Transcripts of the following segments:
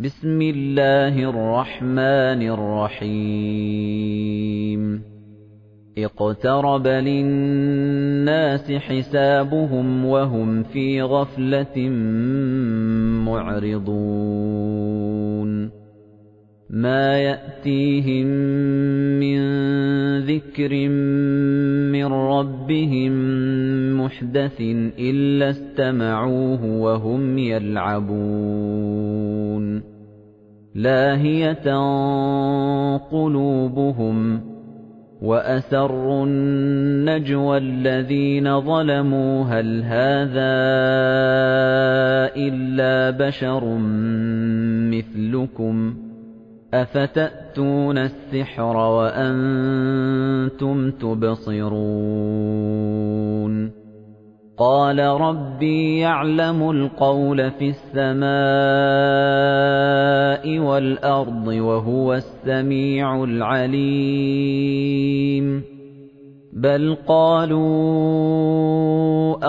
بِسْمِ اللَّهِ الرَّحْمَٰنِ الرَّحِيمِ. اقْتَرَبَ لِلنَّاسِ حِسَابُهُمْ وَهُمْ فِي غَفْلَةٍ مُّعْرِضُونَ. مَا يَأْتِيهِم مِّن ذِكْرٍ مِّن رَّبِّهِم مُّحْدَثٍ إِلَّا اسْتَمَعُوهُ وَهُمْ يَلْعَبُونَ لَاهِيَةً قُلُوبُهُمْ وَأَسَرُّوا النَّجْوَى الَّذِينَ ظَلَمُوا هَلْ هَٰذَا إِلَّا بَشَرٌ مِّثْلُكُمْ ۖ أَفَتَأْتُونَ السِّحْرَ وَأَنتُمْ تُبْصِرُونَ قَالَ رَبِّي يَعْلَمُ الْقَوْلَ فِي السَّمَاءِ وَالْأَرْضِ وَهُوَ السَّمِيعُ الْعَلِيمُ بَلْ قَالُوا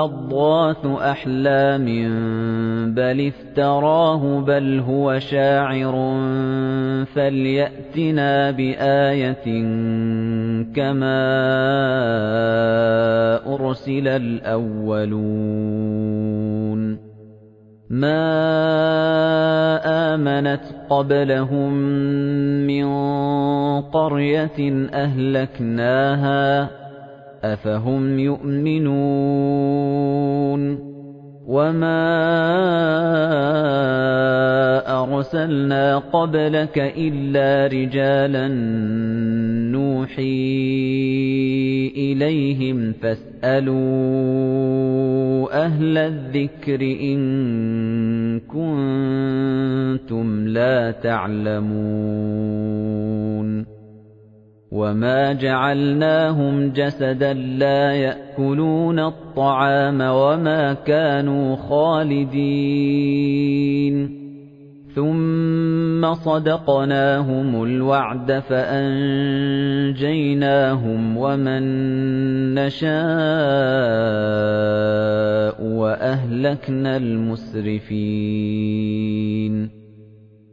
أَضْغَاثُ أَحْلَامٍ بَلِ افْتَرَاهُ بَلْ هُوَ شَاعِرٌ فَلْيَأْتِنَا بِآيَةٍ كَمَا أُرْسِلَ الْأَوَّلُونَ مَا آمَنَتْ قَبْلَهُم مِّن قَرْيَةٍ أَهْلَكْنَاهَا ۖ أَفَهُمْ يُؤْمِنُونَ وَمَا أَرْسَلْنَا قَبْلَكَ إِلَّا رِجَالًا نُّوحِي إِلَيْهِمْ فَاسْأَلُوا أَهْلَ الذِّكْرِ إِن كُنتُمْ لَا تَعْلَمُونَ وَمَا جَعَلْنَاهُمْ جَسَدًا لَّا يَأْكُلُونَ الطَّعَامَ وَمَا كَانُوا خَالِدِينَ ثُمَّ صَدَقْنَاهُمُ الْوَعْدَ فَأَنجَيْنَاهُمْ وَمَن نَّشَاءُ وَأَهْلَكْنَا الْمُسْرِفِينَ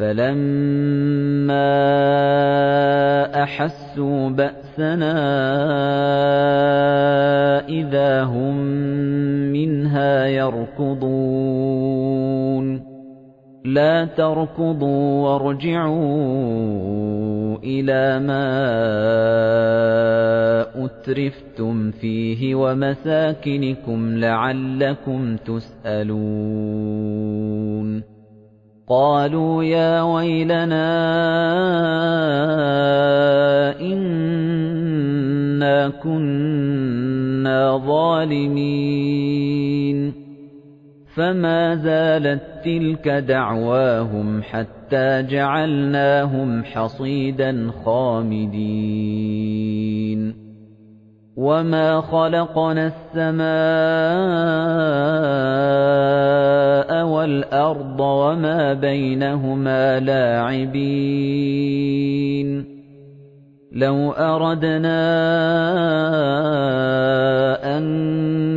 فَلَمَّا أَحَسُّوا بَأْسَنَا إِذَا هُم مِّنْهَا يَرْكُضُونَ لَا تَرْكُضُوا وَارْجِعُوا إِلَىٰ مَا أُتْرِفْتُمْ فِيهِ وَمَسَاكِنِكُمْ لَعَلَّكُمْ تُسْأَلُونَ قَالُوا يَا وَيْلَنَا إِنَّا كُنَّا ظَالِمِينَ. فَمَا زَالَت تِّلْكَ دَعْوَاهُمْ حَتَّىٰ جَعَلْنَاهُمْ حَصِيدًا خَامِدِينَ. وَمَا خَلَقْنَا السَّمَاءَ وَالْأَرْضَ وَمَا بَيْنَهُمَا لَاعِبِينَ. لَوْ أَرَدْنَا أَن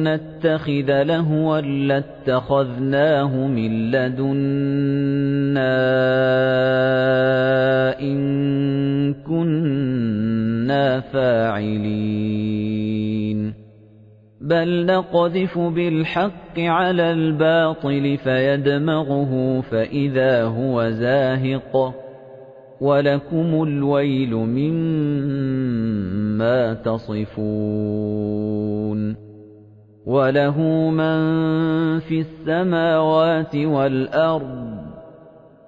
نَّتَّخِذَ لَهْوًا لَّاتَّخَذْنَاهُ مِن لَّدُنَّا إِن كُنَّا فَاعِلِينَ. بَلْ نَقْذِفُ بِالْحَقِّ عَلَى الْبَاطِلِ فَيَدْمَغُهُ فَإِذَا هُوَ زَاهِقٌ وَلَكُمُ الْوَيْلُ مِمَّا تَصِفُونَ وَلَهُ مَن فِي السَّمَاوَاتِ وَالْأَرْضِ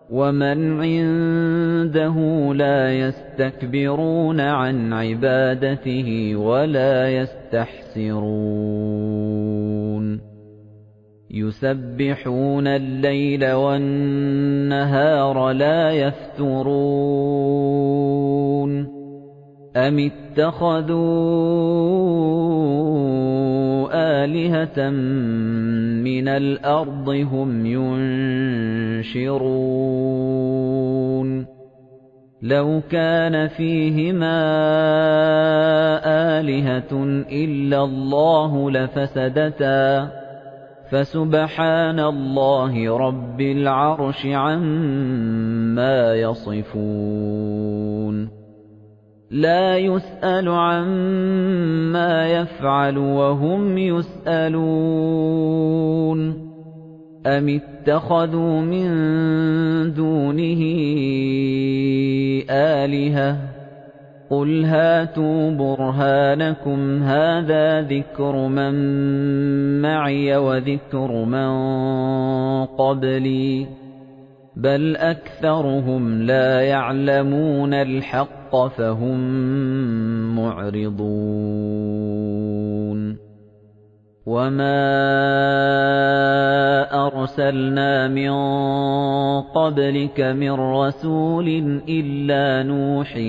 وَمَنْ عِندَهُ لَا يَسْتَكْبِرُونَ عَنْ عِبَادَتِهِ وَلَا يَسْتَحْسِرُونَ يُسَبِّحُونَ اللَّيْلَ وَالنَّهَارَ لَا يَفْتُرُونَ أَمِ اتَّخَذُوا آلِهَةً مِنَ الْأَرْضِ هُمْ يُنشِرُونَ. لَوْ كَانَ فِيهِمَا آلِهَةٌ إِلَّا اللَّهُ لَفَسَدَتَا. فَسُبْحَانَ اللَّهِ رَبِّ الْعَرْشِ عَمَّا يَصِفُونَ. لَا يُسْأَلُ عَمَّا يَفْعَلُ وَهُمْ يُسْأَلُونَ. أَمِ اتَّخَذُوا مِن دُونِهِ آلِهَةً؟ قُلْ هَاتُوا بُرْهَانَكُمْ هَٰذَا ذِكْرُ مَن مَّعِيَ وَذِكْرُ مَن قَبْلِي ۗ. بَلْ أَكْثَرُهُمْ لَا يَعْلَمُونَ الْحَقَّ فَهُم مُّعْرِضُونَ وَمَا أَرْسَلْنَا مِن قَبْلِكَ مِن رَّسُولٍ إِلَّا نُوحِي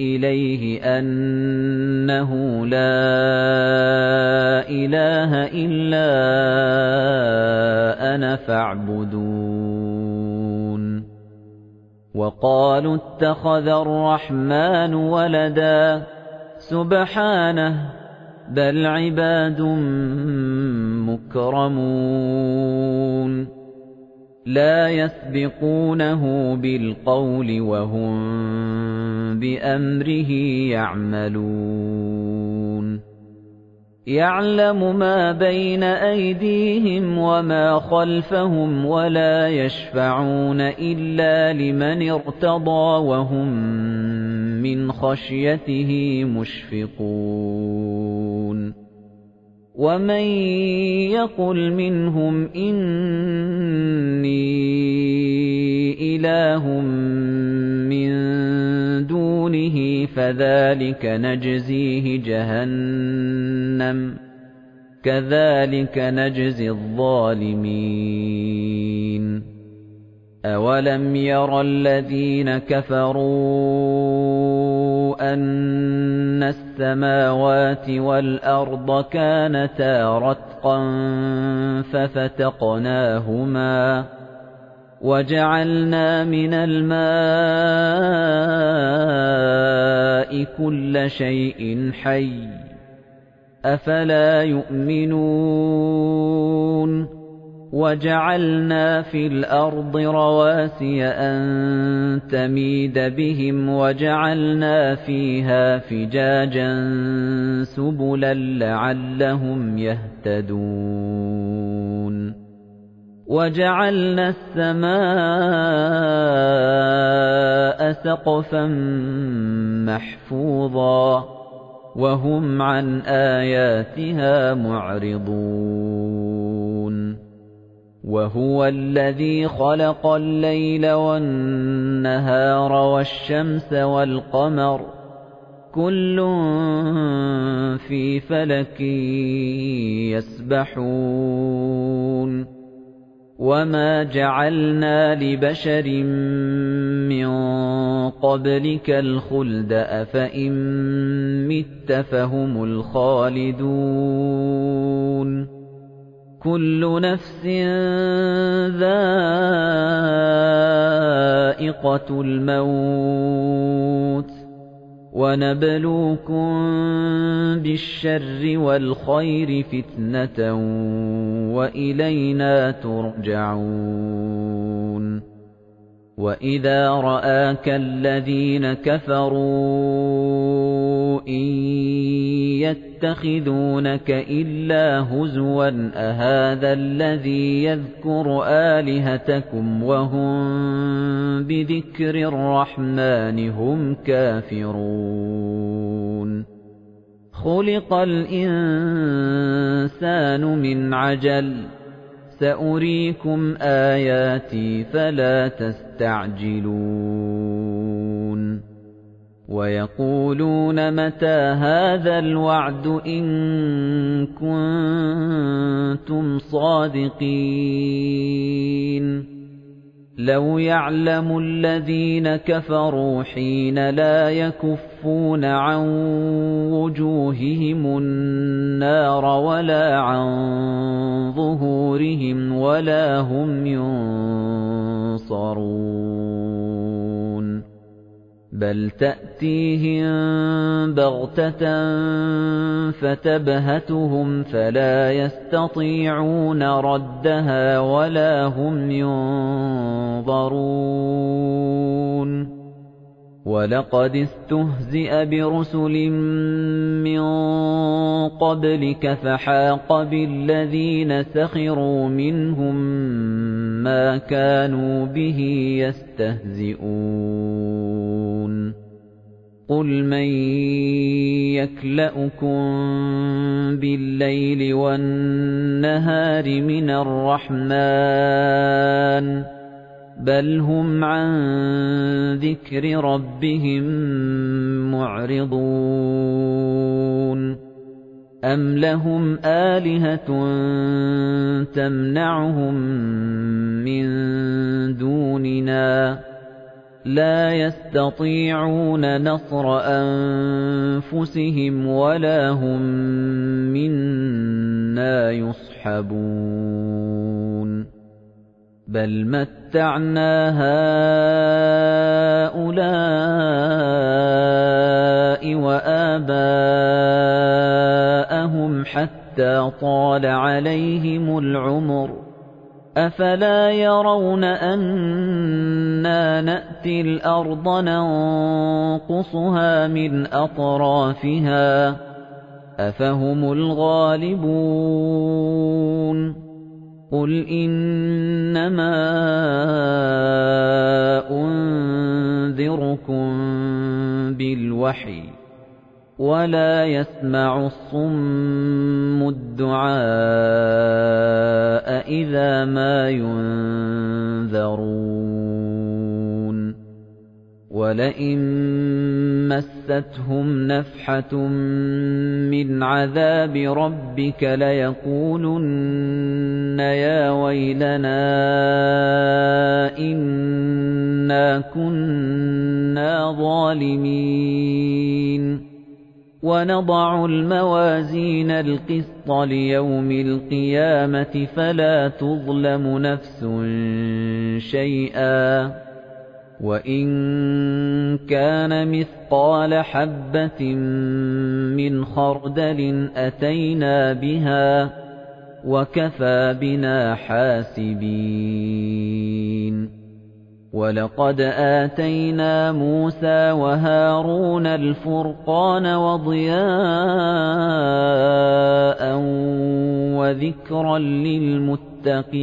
إِلَيْهِ أَنَّهُ لَا إِلَٰهَ إِلَّا أَنَا فَاعْبُدُونِ وَقَالُوا اتَّخَذَ الرَّحْمَٰنُ وَلَدًا سُبْحَانَهُ بَلْ عِبَادٌ مُّكْرَمُونَ لَا يَسْبِقُونَهُ بِالْقَوْلِ وَهُم بِأَمْرِهِ يَعْمَلُونَ يَعْلَمُ مَا بَيْنَ أَيْدِيهِمْ وَمَا خَلْفَهُمْ وَلَا يَشْفَعُونَ إِلَّا لِمَنِ ارْتَضَىٰ وَهُم مِّنْ خَشْيَتِهِ مُشْفِقُونَ وَمَن يَقُلْ مِنْهُمْ إِنِّي إِلَٰهٌ مِّن دُونِهِ فَذَٰلِكَ نَجْزِيهِ جَهَنَّمَ ۚ كَذَٰلِكَ نَجْزِي الظَّالِمِينَ أَوَلَمْ يَرَ الَّذِينَ كَفَرُوا أَنَّ السَّمَاوَاتِ وَالْأَرْضَ كَانَتَا رَتْقًا فَفَتَقْنَاهُمَا وَجَعَلْنَا مِنَ الْمَاءِ كُلَّ شَيْءٍ حَيٍّ أَفَلَا يُؤْمِنُونَ وَجَعَلْنَا فِي الْأَرْضِ رَوَاسِيَ أَن تَمِيدَ بِهِمْ وَجَعَلْنَا فِيهَا فِجَاجًا سُبُلًا لَّعَلَّهُمْ يَهْتَدُونَ. وَجَعَلْنَا السَّمَاءَ سَقْفًا مَّحْفُوظًا وَهُمْ عَنْ آيَاتِهَا مُعْرِضُونَ. وَهُوَ الَّذِي خَلَقَ اللَّيْلَ وَالنَّهَارَ وَالشَّمْسَ وَالْقَمَرَ كُلٌّ فِي فَلَكٍ يَسْبَحُونَ وَمَا جَعَلْنَا لِبَشَرٍ مِّن قَبْلِكَ الْخُلْدَ أَفَإِن مِّتَّ فَهُمُ الْخَالِدُونَ كُلُّ نَفْسٍ ذَائِقَةُ الْمَوْتِ ۖ وَنَبْلُوكُم بِالشَّرِّ وَالْخَيْرِ فِتْنَةً وَإِلَيْنَا تُرْجَعُونَ وَإِذَا رَآكَ الَّذِينَ كَفَرُوا إِن يَتَّخِذُونَكَ إِلَّا هُزُوًا أَهَٰذَا الَّذِي يَذْكُرُ آلِهَتَكُمْ وَهُم بِذِكْرِ الرَّحْمَٰنِ هُمْ كَافِرُونَ خُلِقَ الْإِنسَانُ مِنْ عَجَلٍ سَأُرِيكُمْ آيَاتِي فَلَا تَسْتَعْجِلُونِ وَيَقُولُونَ مَتَىٰ هَٰذَا الْوَعْدُ إِن كُنتُمْ صَادِقِينَ لَوْ يَعْلَمُ الَّذِينَ كَفَرُوا حِينَ لَا يَكُفُّونَ عَن وُجُوهِهِمُ النَّارَ وَلَا عَن ظُهُورِهِمْ وَلَا هُمْ يُنصَرُونَ بَلْ تَأْتِيهِم بَغْتَةً فَتَبْهَتُهُمْ فَلَا يَسْتَطِيعُونَ رَدَّهَا وَلَا هُمْ يُنظَرُونَ وَلَقَدِ اسْتُهْزِئَ بِرُسُلٍ مِّن قَبْلِكَ فَحَاقَ بِالَّذِينَ سَخِرُوا مِنْهُم مَّا كَانُوا بِهِ يَسْتَهْزِئُونَ قُلْ مَن يَكْلَؤُكُم بِاللَّيْلِ وَالنَّهَارِ مِنَ الرَّحْمَٰنِ بَلْ هُمْ عَن ذِكْرِ رَبِّهِم مُّعْرِضُونَ أَمْ لَهُمْ آلِهَةٌ تَمْنَعُهُم مِّن دُونِنَا لَا يَسْتَطِيعُونَ نَصْرَ أَنفُسِهِمْ وَلَا هُم مِّنَّا يُصْحَبُونَ بَلْ مَتَّعْنَا هَٰؤُلَاءِ وَآبَاءَهُمْ حَتَّىٰ طَالَ عَلَيْهِمُ الْعُمُرُ أَفَلَا يَرَوْنَ أَنَّا نَأْتِي الْأَرْضَ نَنقُصُهَا مِنْ أَطْرَافِهَا أَفَهُمُ الْغَالِبُونَ قُلْ إِنَّمَا أُنذِرُكُم بِالْوَحْيِ وَلَا يَسْمَعُ الصُّمُّ الدُّعَاءَ إِذَا مَا يُنذَرُونَ وَلَئِن مَّسَّتْهُمْ نَفْحَةٌ مِّنْ عَذَابِ رَبِّكَ لَيَقُولُنَّ يَا وَيْلَنَا إِنَّا كُنَّا ظَالِمِينَ وَنَضَعُ الْمَوَازِينَ الْقِسْطَ لِيَوْمِ الْقِيَامَةِ فَلَا تُظْلَمُ نَفْسٌ شَيْئًا وَإِن كَانَ مِثْقَالَ حَبَّةٍ مِّنْ خَرْدَلٍ أَتَيْنَا بِهَا وَكَفَىٰ بِنَا حَاسِبِينَ وَلَقَدْ آتَيْنَا مُوسَىٰ وَهَارُونَ الْفُرْقَانَ وَضِيَاءً وَذِكْرًا لِّلْمُتَّقِينَ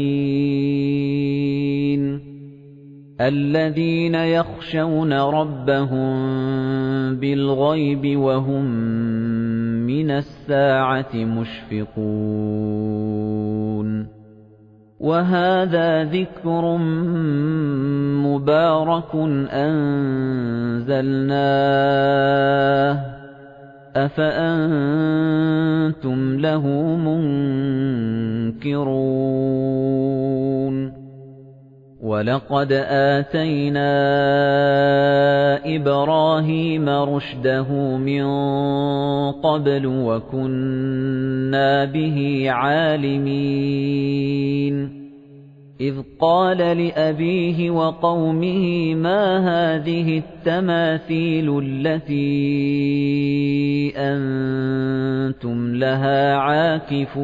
الَّذِينَ يَخْشَوْنَ رَبَّهُم بِالْغَيْبِ وَهُم مِّنَ السَّاعَةِ مُشْفِقُونَ. وَهَٰذَا ذِكْرٌ مُّبَارَكٌ أَنزَلْنَاهُ. أَفَأَنتُمْ لَهُ مُنكِرُونَ؟ وَلَقَدْ آتَيْنَا إِبْرَاهِيمَ رُشْدَهُ مِن قَبْلُ وَكُنَّا بِهِ عَالِمِينَ إِذْ قَالَ لِأَبِيهِ وَقَوْمِهِ مَا هَٰذِهِ التَّمَاثِيلُ الَّتِي أَنتُمْ لَهَا عَاكِفُونَ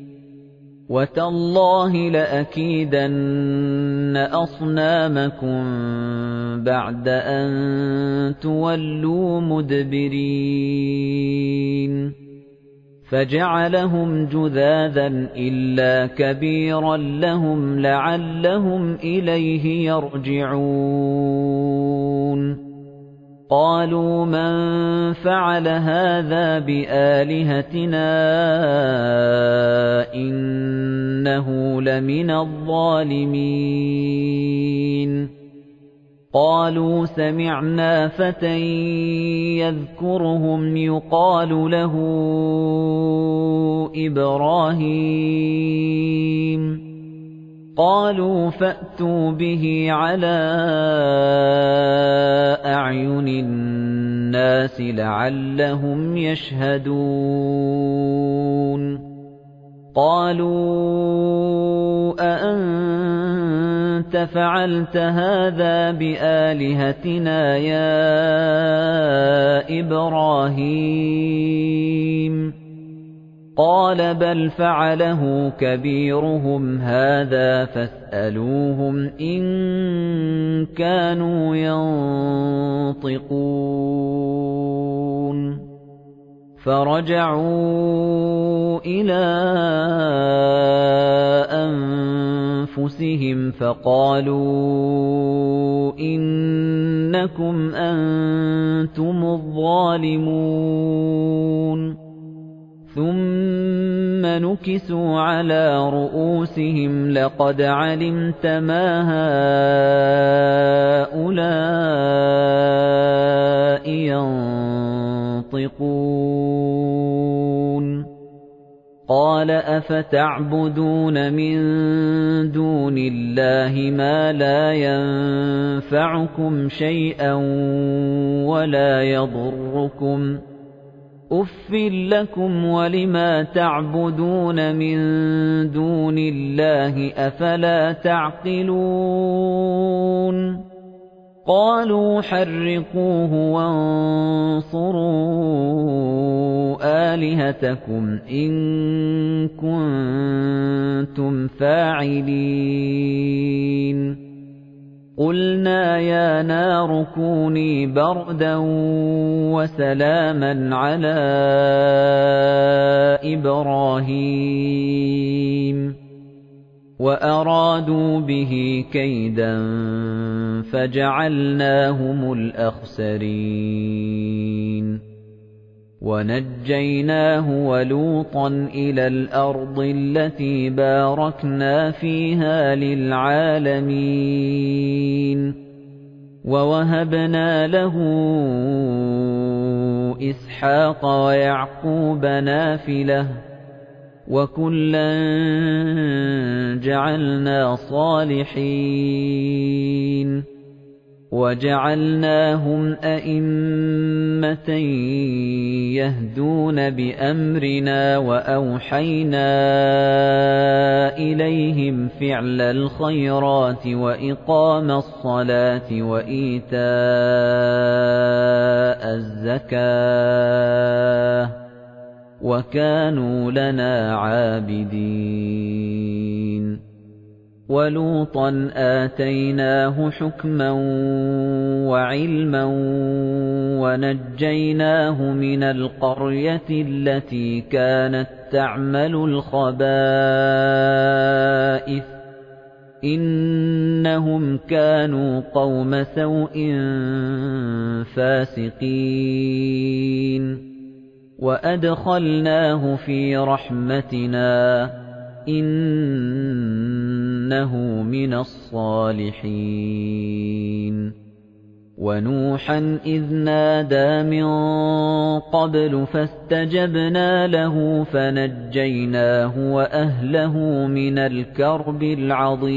وَتَاللَّهِ لَأَكِيدَنَّ أَصْنَامَكُم بَعْدَ أَن تُوَلُّوا مُدْبِرِينَ. فَجَعَلَهُمْ جُذَاذًا إِلَّا كَبِيرًا لَّهُمْ لَعَلَّهُمْ إِلَيْهِ يَرْجِعُونَ. قَالُوا مَن فَعَلَ هَٰذَا بِآلِهَتِنَا إِنَّهُ لَمِنَ الظَّالِمِينَ. قَالُوا سَمِعْنَا فَتًى يَذْكُرُهُمْ يُقَالُ لَهُ إِبْرَاهِيمُ. قَالُوا فَأْتُوا بِهِ عَلَىٰ أَعْيُنِ النَّاسِ لَعَلَّهُمْ يَشْهَدُونَ. قَالُوا أَأَنتَ فَعَلْتَ هَٰذَا بِآلِهَتِنَا يَا إِبْرَاهِيمُ؟ قَالَ بَلْ فَعَلَهُ كَبِيرُهُمْ هَٰذَا فَاسْأَلُوهُمْ إِن كَانُوا يَنطِقُونَ فَرَجَعُوا إِلَىٰ أَنفُسِهِمْ فَقَالُوا إِنَّكُمْ أَنتُمُ الظَّالِمُونَ ثُمَّ نُكِسُوا عَلَىٰ رُءُوسِهِمْ لَقَدْ عَلِمْتَ مَا هَٰؤُلَاءِ يَنطِقُونَ قَالَ أَفَتَعْبُدُونَ مِن دُونِ اللَّهِ مَا لَا يَنفَعُكُمْ شَيْئًا وَلَا يَضُرُّكُمْ ۖ أُفٍّ لَّكُمْ وَلِمَا تَعْبُدُونَ مِن دُونِ اللَّهِ ۖ أَفَلَا تَعْقِلُونَ قَالُوا حَرِّقُوهُ وَانصُرُوا آلِهَتَكُمْ إِن كُنتُمْ فَاعِلِينَ قُلْنَا يَا نَارُ كُونِي بَرْدًا وَسَلَامًا عَلَىٰ إِبْرَاهِيمَ. وَأَرَادُوا بِهِ كَيْدًا فَجَعَلْنَاهُمُ الْأَخْسَرِينَ. وَنَجَّيْنَاهُ وَلُوطًا إِلَى الْأَرْضِ الَّتِي بَارَكْنَا فِيهَا لِلْعَالَمِينَ. وَوَهَبْنَا لَهُ إِسْحَاقَ وَيَعْقُوبَ نَافِلَةً. وَكُلًّا جَعَلْنَا صَالِحِينَ. وَجَعَلْنَاهُمْ أَئِمَّةً يَهْدُونَ بِأَمْرِنَا وَأَوْحَيْنَا إِلَيْهِمْ فِعْلَ الْخَيْرَاتِ وَإِقَامَ الصَّلَاةِ وَإِيتَاءَ الزَّكَاةِ وَكَانُوا لَنَا عَابِدِينَ. وَلُوطًا آتَيْنَاهُ حُكْمًا وَعِلْمًا وَنَجَّيْنَاهُ مِنَ الْقَرْيَةِ الَّتِي كَانَت تَّعْمَلُ الْخَبَائِثَ إِنَّهُمْ كَانُوا قَوْمَ سَوْءٍ فَاسِقِينَ وَأَدْخَلْنَاهُ فِي رَحْمَتِنَا إِنَّهُ مِنَ الصَّالِحِينَ. وَنُوحًا إِذْ نَادَىٰ مِن قَبْلُ فَاسْتَجَبْنَا لَهُ فَنَجَّيْنَاهُ وَأَهْلَهُ مِنَ الْكَرْبِ الْعَظِيمِ.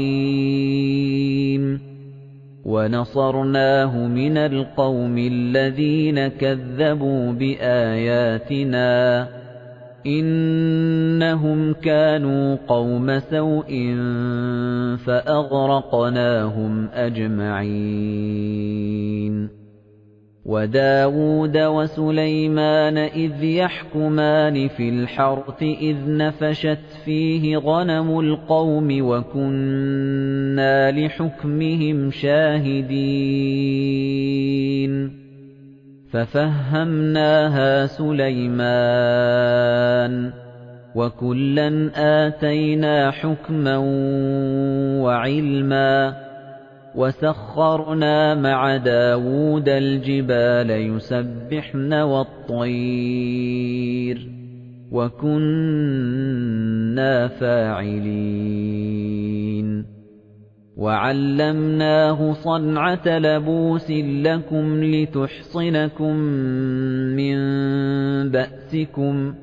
وَنَصَرْنَاهُ مِنَ الْقَوْمِ الَّذِينَ كَذَّبُوا بِآيَاتِنَا. إِنَّهُمْ كَانُوا قَوْمَ سَوْءٍ فَأَغْرَقْنَاهُمْ أَجْمَعِينَ وَدَاوُودَ وَسُلَيْمَانَ إِذْ يَحْكُمَانِ فِي الْحَرْثِ إِذْ نَفَشَتْ فِيهِ غَنَمُ الْقَوْمِ وَكُنَّا لِحُكْمِهِمْ شَاهِدِينَ فَفَهَّمْنَاهَا سُلَيْمَانَ وَكُلًّا آتَيْنَا حُكْمًا وَعِلْمًا وَسَخَّرْنَا مَعَ دَاوُودَ الْجِبَالَ يُسَبِّحْنَ وَالطَّيْرَ وَكُنَّا فَاعِلِينَ وَعَلَّمْنَاهُ صَنْعَةَ لَبُوسٍ لَكُمْ لِتُحْصِنَكُم مِّن بَأْسِكُمْ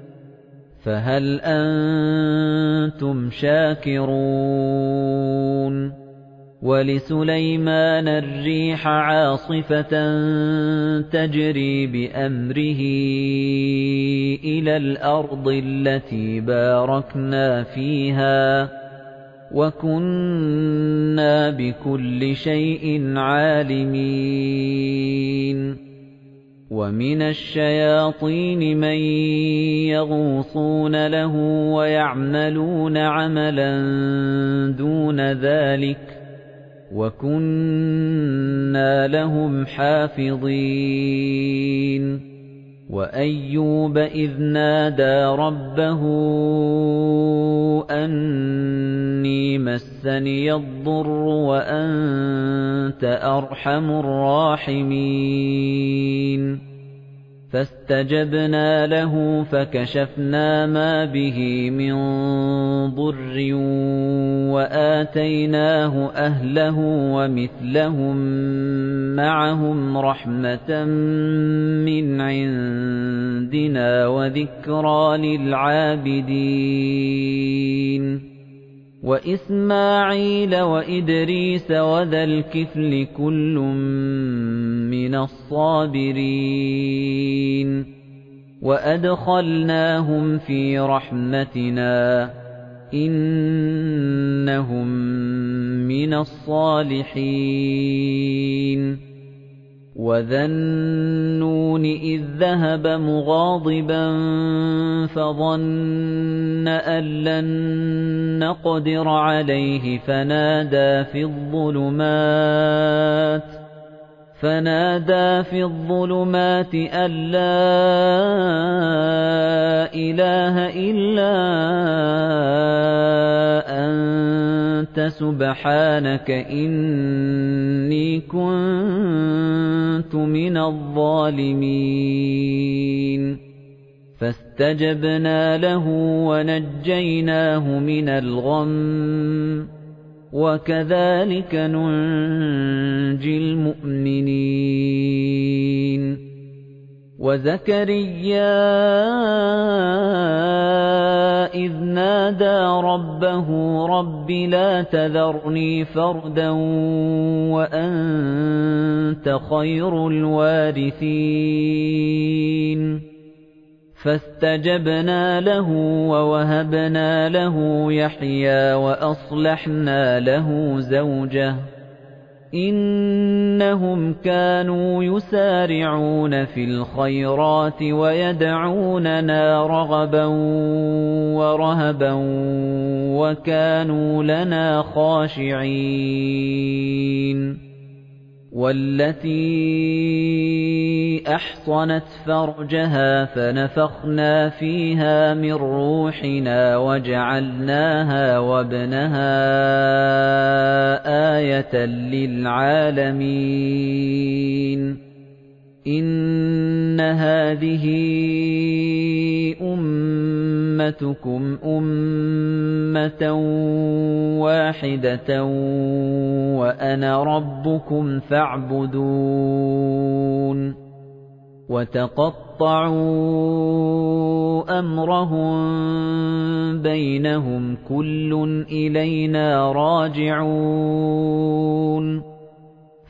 فَهَلْ أَنتُمْ شَاكِرُونَ وَلِسُلَيْمَانَ الرِّيحَ عَاصِفَةً تَجْرِي بِأَمْرِهِ إِلَى الْأَرْضِ الَّتِي بَارَكْنَا فِيهَا وَكُنَّا بِكُلِّ شَيْءٍ عَالِمِينَ وَمِنَ الشَّيَاطِينِ مَن يَغُوصُونَ لَهُ وَيَعْمَلُونَ عَمَلًا دُونَ ذَلِكَ وَكُنَّا لَهُمْ حَافِظِينَ وَأَيُّوبَ إِذْ نَادَىٰ رَبَّهُ أَنِّي مَسَّنِيَ الضُّرُّ وَأَنتَ أَرْحَمُ الرَّاحِمِينَ. فَاسْتَجَبْنَا لَهُ فَكَشَفْنَا مَا بِهِ مِن ضُرٍّ وَآتَيْنَاهُ أَهْلَهُ وَمِثْلَهُم مَّعَهُمْ رَحْمَةً مِّنْ عِندِنَا وَذِكْرَىٰ لِلْعَابِدِينَ. وَإِسْمَاعِيلَ وَإِدْرِيسَ وَذَا الْكِفْلِ كُلٌّ مِّنَ الصَّابِرِينَ وَأَدْخَلْنَاهُمْ فِي رَحْمَتِنَا إِنَّهُم مِّنَ الصَّالِحِينَ وَذَا النُّونِ إِذ ذَهَبَ مُغَاضِبًا فَظَنَّ أَن لَّن نَّقْدِرَ عَلَيْهِ فَنَادَىٰ فِي الظُّلُمَاتِ فَنَادَىٰ فِي الظُّلُمَاتِ أَن لَّا إِلَٰهَ إِلَّا أَنتَ سُبْحَانَكَ إِنِّي كُنتُ مِنَ الظَّالِمِينَ. فَاسْتَجَبْنَا لَهُ وَنَجَّيْنَاهُ مِنَ الْغَمِّ. وَكَذَلِكَ نُنجِي الْمُؤْمِنِينَ وَزَكَرِيَّا إِذْ نَادَىٰ رَبَّهُ رَبِّ لَا تَذَرْنِي فَرْدًا وَأَنتَ خَيْرُ الْوَارِثِينَ فَاسْتَجَبْنَا لَهُ وَوَهَبْنَا لَهُ يَحْيَىٰ وَأَصْلَحْنَا لَهُ زَوْجَهُ. إِنَّهُمْ كَانُوا يُسَارِعُونَ فِي الْخَيْرَاتِ وَيَدْعُونَنَا رَغَبًا وَرَهَبًا وَكَانُوا لَنَا خَاشِعِينَ. وَالَّتِي أَحْصَنَتْ فَرْجَهَا فَنَفَخْنَا فِيهَا مِن رُّوحِنَا وَجَعَلْنَاهَا وَابْنَهَا آيَةً لِّلْعَالَمِينَ. إِنَّ هَٰذِهِ أُمَّتُكُمْ أُمَّةً وَاحِدَةً وَأَنَا رَبُّكُمْ فَاعْبُدُونِ وَتَقَطَّعُوا أَمْرَهُم بَيْنَهُمْ كُلٌّ إِلَيْنَا رَاجِعُونَ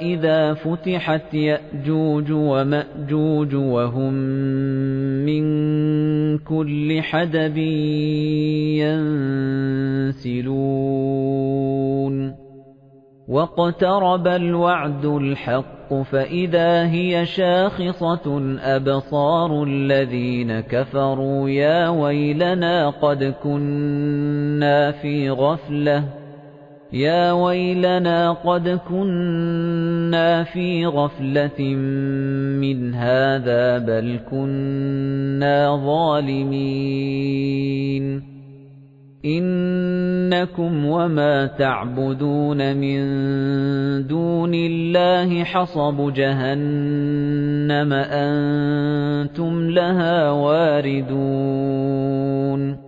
إِذَا فُتِحَتْ يَأْجُوجُ وَمَأْجُوجُ وَهُم مِّن كُلِّ حَدَبٍ يَنسِلُونَ. وَاقْتَرَبَ الْوَعْدُ الْحَقُّ فَإِذَا هِيَ شَاخِصَةٌ أَبْصَارُ الَّذِينَ كَفَرُوا يَا وَيْلَنَا قَدْ كُنَّا فِي غَفْلَةٍ. يَا وَيْلَنَا قَدْ كُنَّا فِي غَفْلَةٍ مِنْ هَذَا بَلْ كُنَّا ظَالِمِينَ. إِنَّكُمْ وَمَا تَعْبُدُونَ مِن دُونِ اللَّهِ حَصَبُ جَهَنَّمَ أَنتُمْ لَهَا وَارِدُونَ.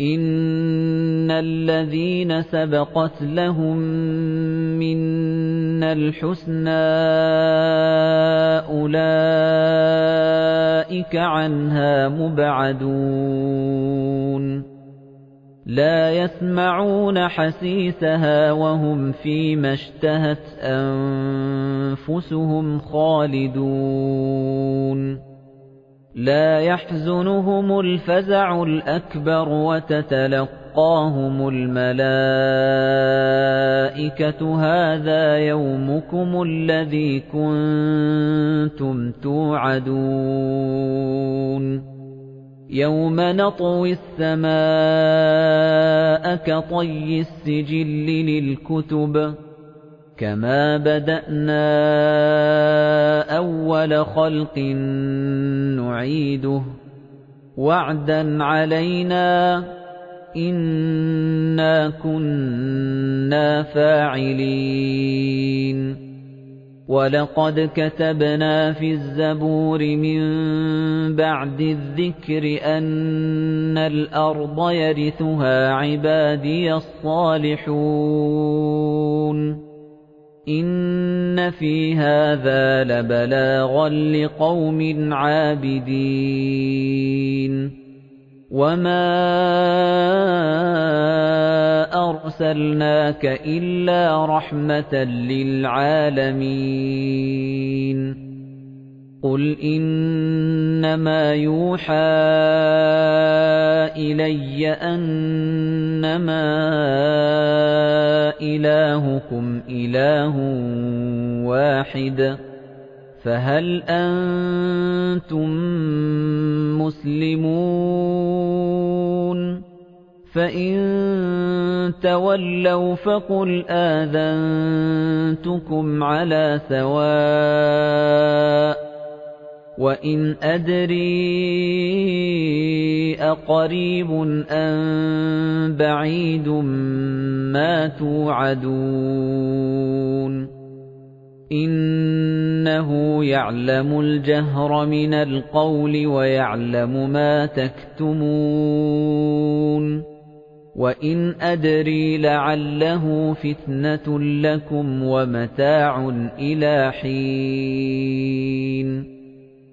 إِنَّ الَّذِينَ سَبَقَتْ لَهُم مِّنَّا الْحُسْنَى أُولَٰئِكَ عَنْهَا مُبْعَدُونَ لَا يَسْمَعُونَ حَسِيسَهَا وَهُمْ فِيمَا اشْتَهَتْ أَنفُسُهُمْ خَالِدُونَ لَا يَحْزُنُهُمُ الْفَزَعُ الْأَكْبَرُ وَتَتَلَقَّاهُمُ الْمَلَائِكَةُ هَٰذَا يَوْمُكُمُ الَّذِي كُنتُمْ تُوعَدُونَ يَوْمَ نَطْوِي السَّمَاءَ كَطَيِّ السِّجِلِّ لِلْكُتُبِ كَمَا بَدَأْنَا أَوَّلَ خَلْقٍ نُّعِيدُهُ وَعْدًا عَلَيْنَا إِنَّا كُنَّا فَاعِلِينَ وَلَقَدْ كَتَبْنَا فِي الزَّبُورِ مِن بَعْدِ الذِّكْرِ أَنَّ الْأَرْضَ يَرِثُهَا عِبَادِيَ الصَّالِحُونَ إِنَّ فِي هَذَا لَبَلَاغًا لِقَوْمٍ عَابِدِينَ وَمَا أَرْسَلْنَاكَ إِلَّا رَحْمَةً لِلْعَالَمِينَ قُلْ إِنَّمَا يُوحَىٰ إِلَيَّ أَنَّمَا إِلَٰهُكُمْ إِلَٰهٌ وَاحِدٌ فَهَلْ أَنتُم مُّسْلِمُونَ فَإِن تَوَلَّوْا فَقُلْ آذَنتُكُمْ عَلَىٰ سَوَاءٍ وَإِنْ أَدْرِي أَقَرِيبٌ أَم بَعِيدٌ مَّا تُوعَدُونَ إِنَّهُ يَعْلَمُ الْجَهْرَ مِنَ الْقَوْلِ وَيَعْلَمُ مَا تَكْتُمُونَ وَإِنْ أَدْرِي لَعَلَّهُ فِتْنَةٌ لَّكُمْ وَمَتَاعٌ إِلَىٰ حِينٍ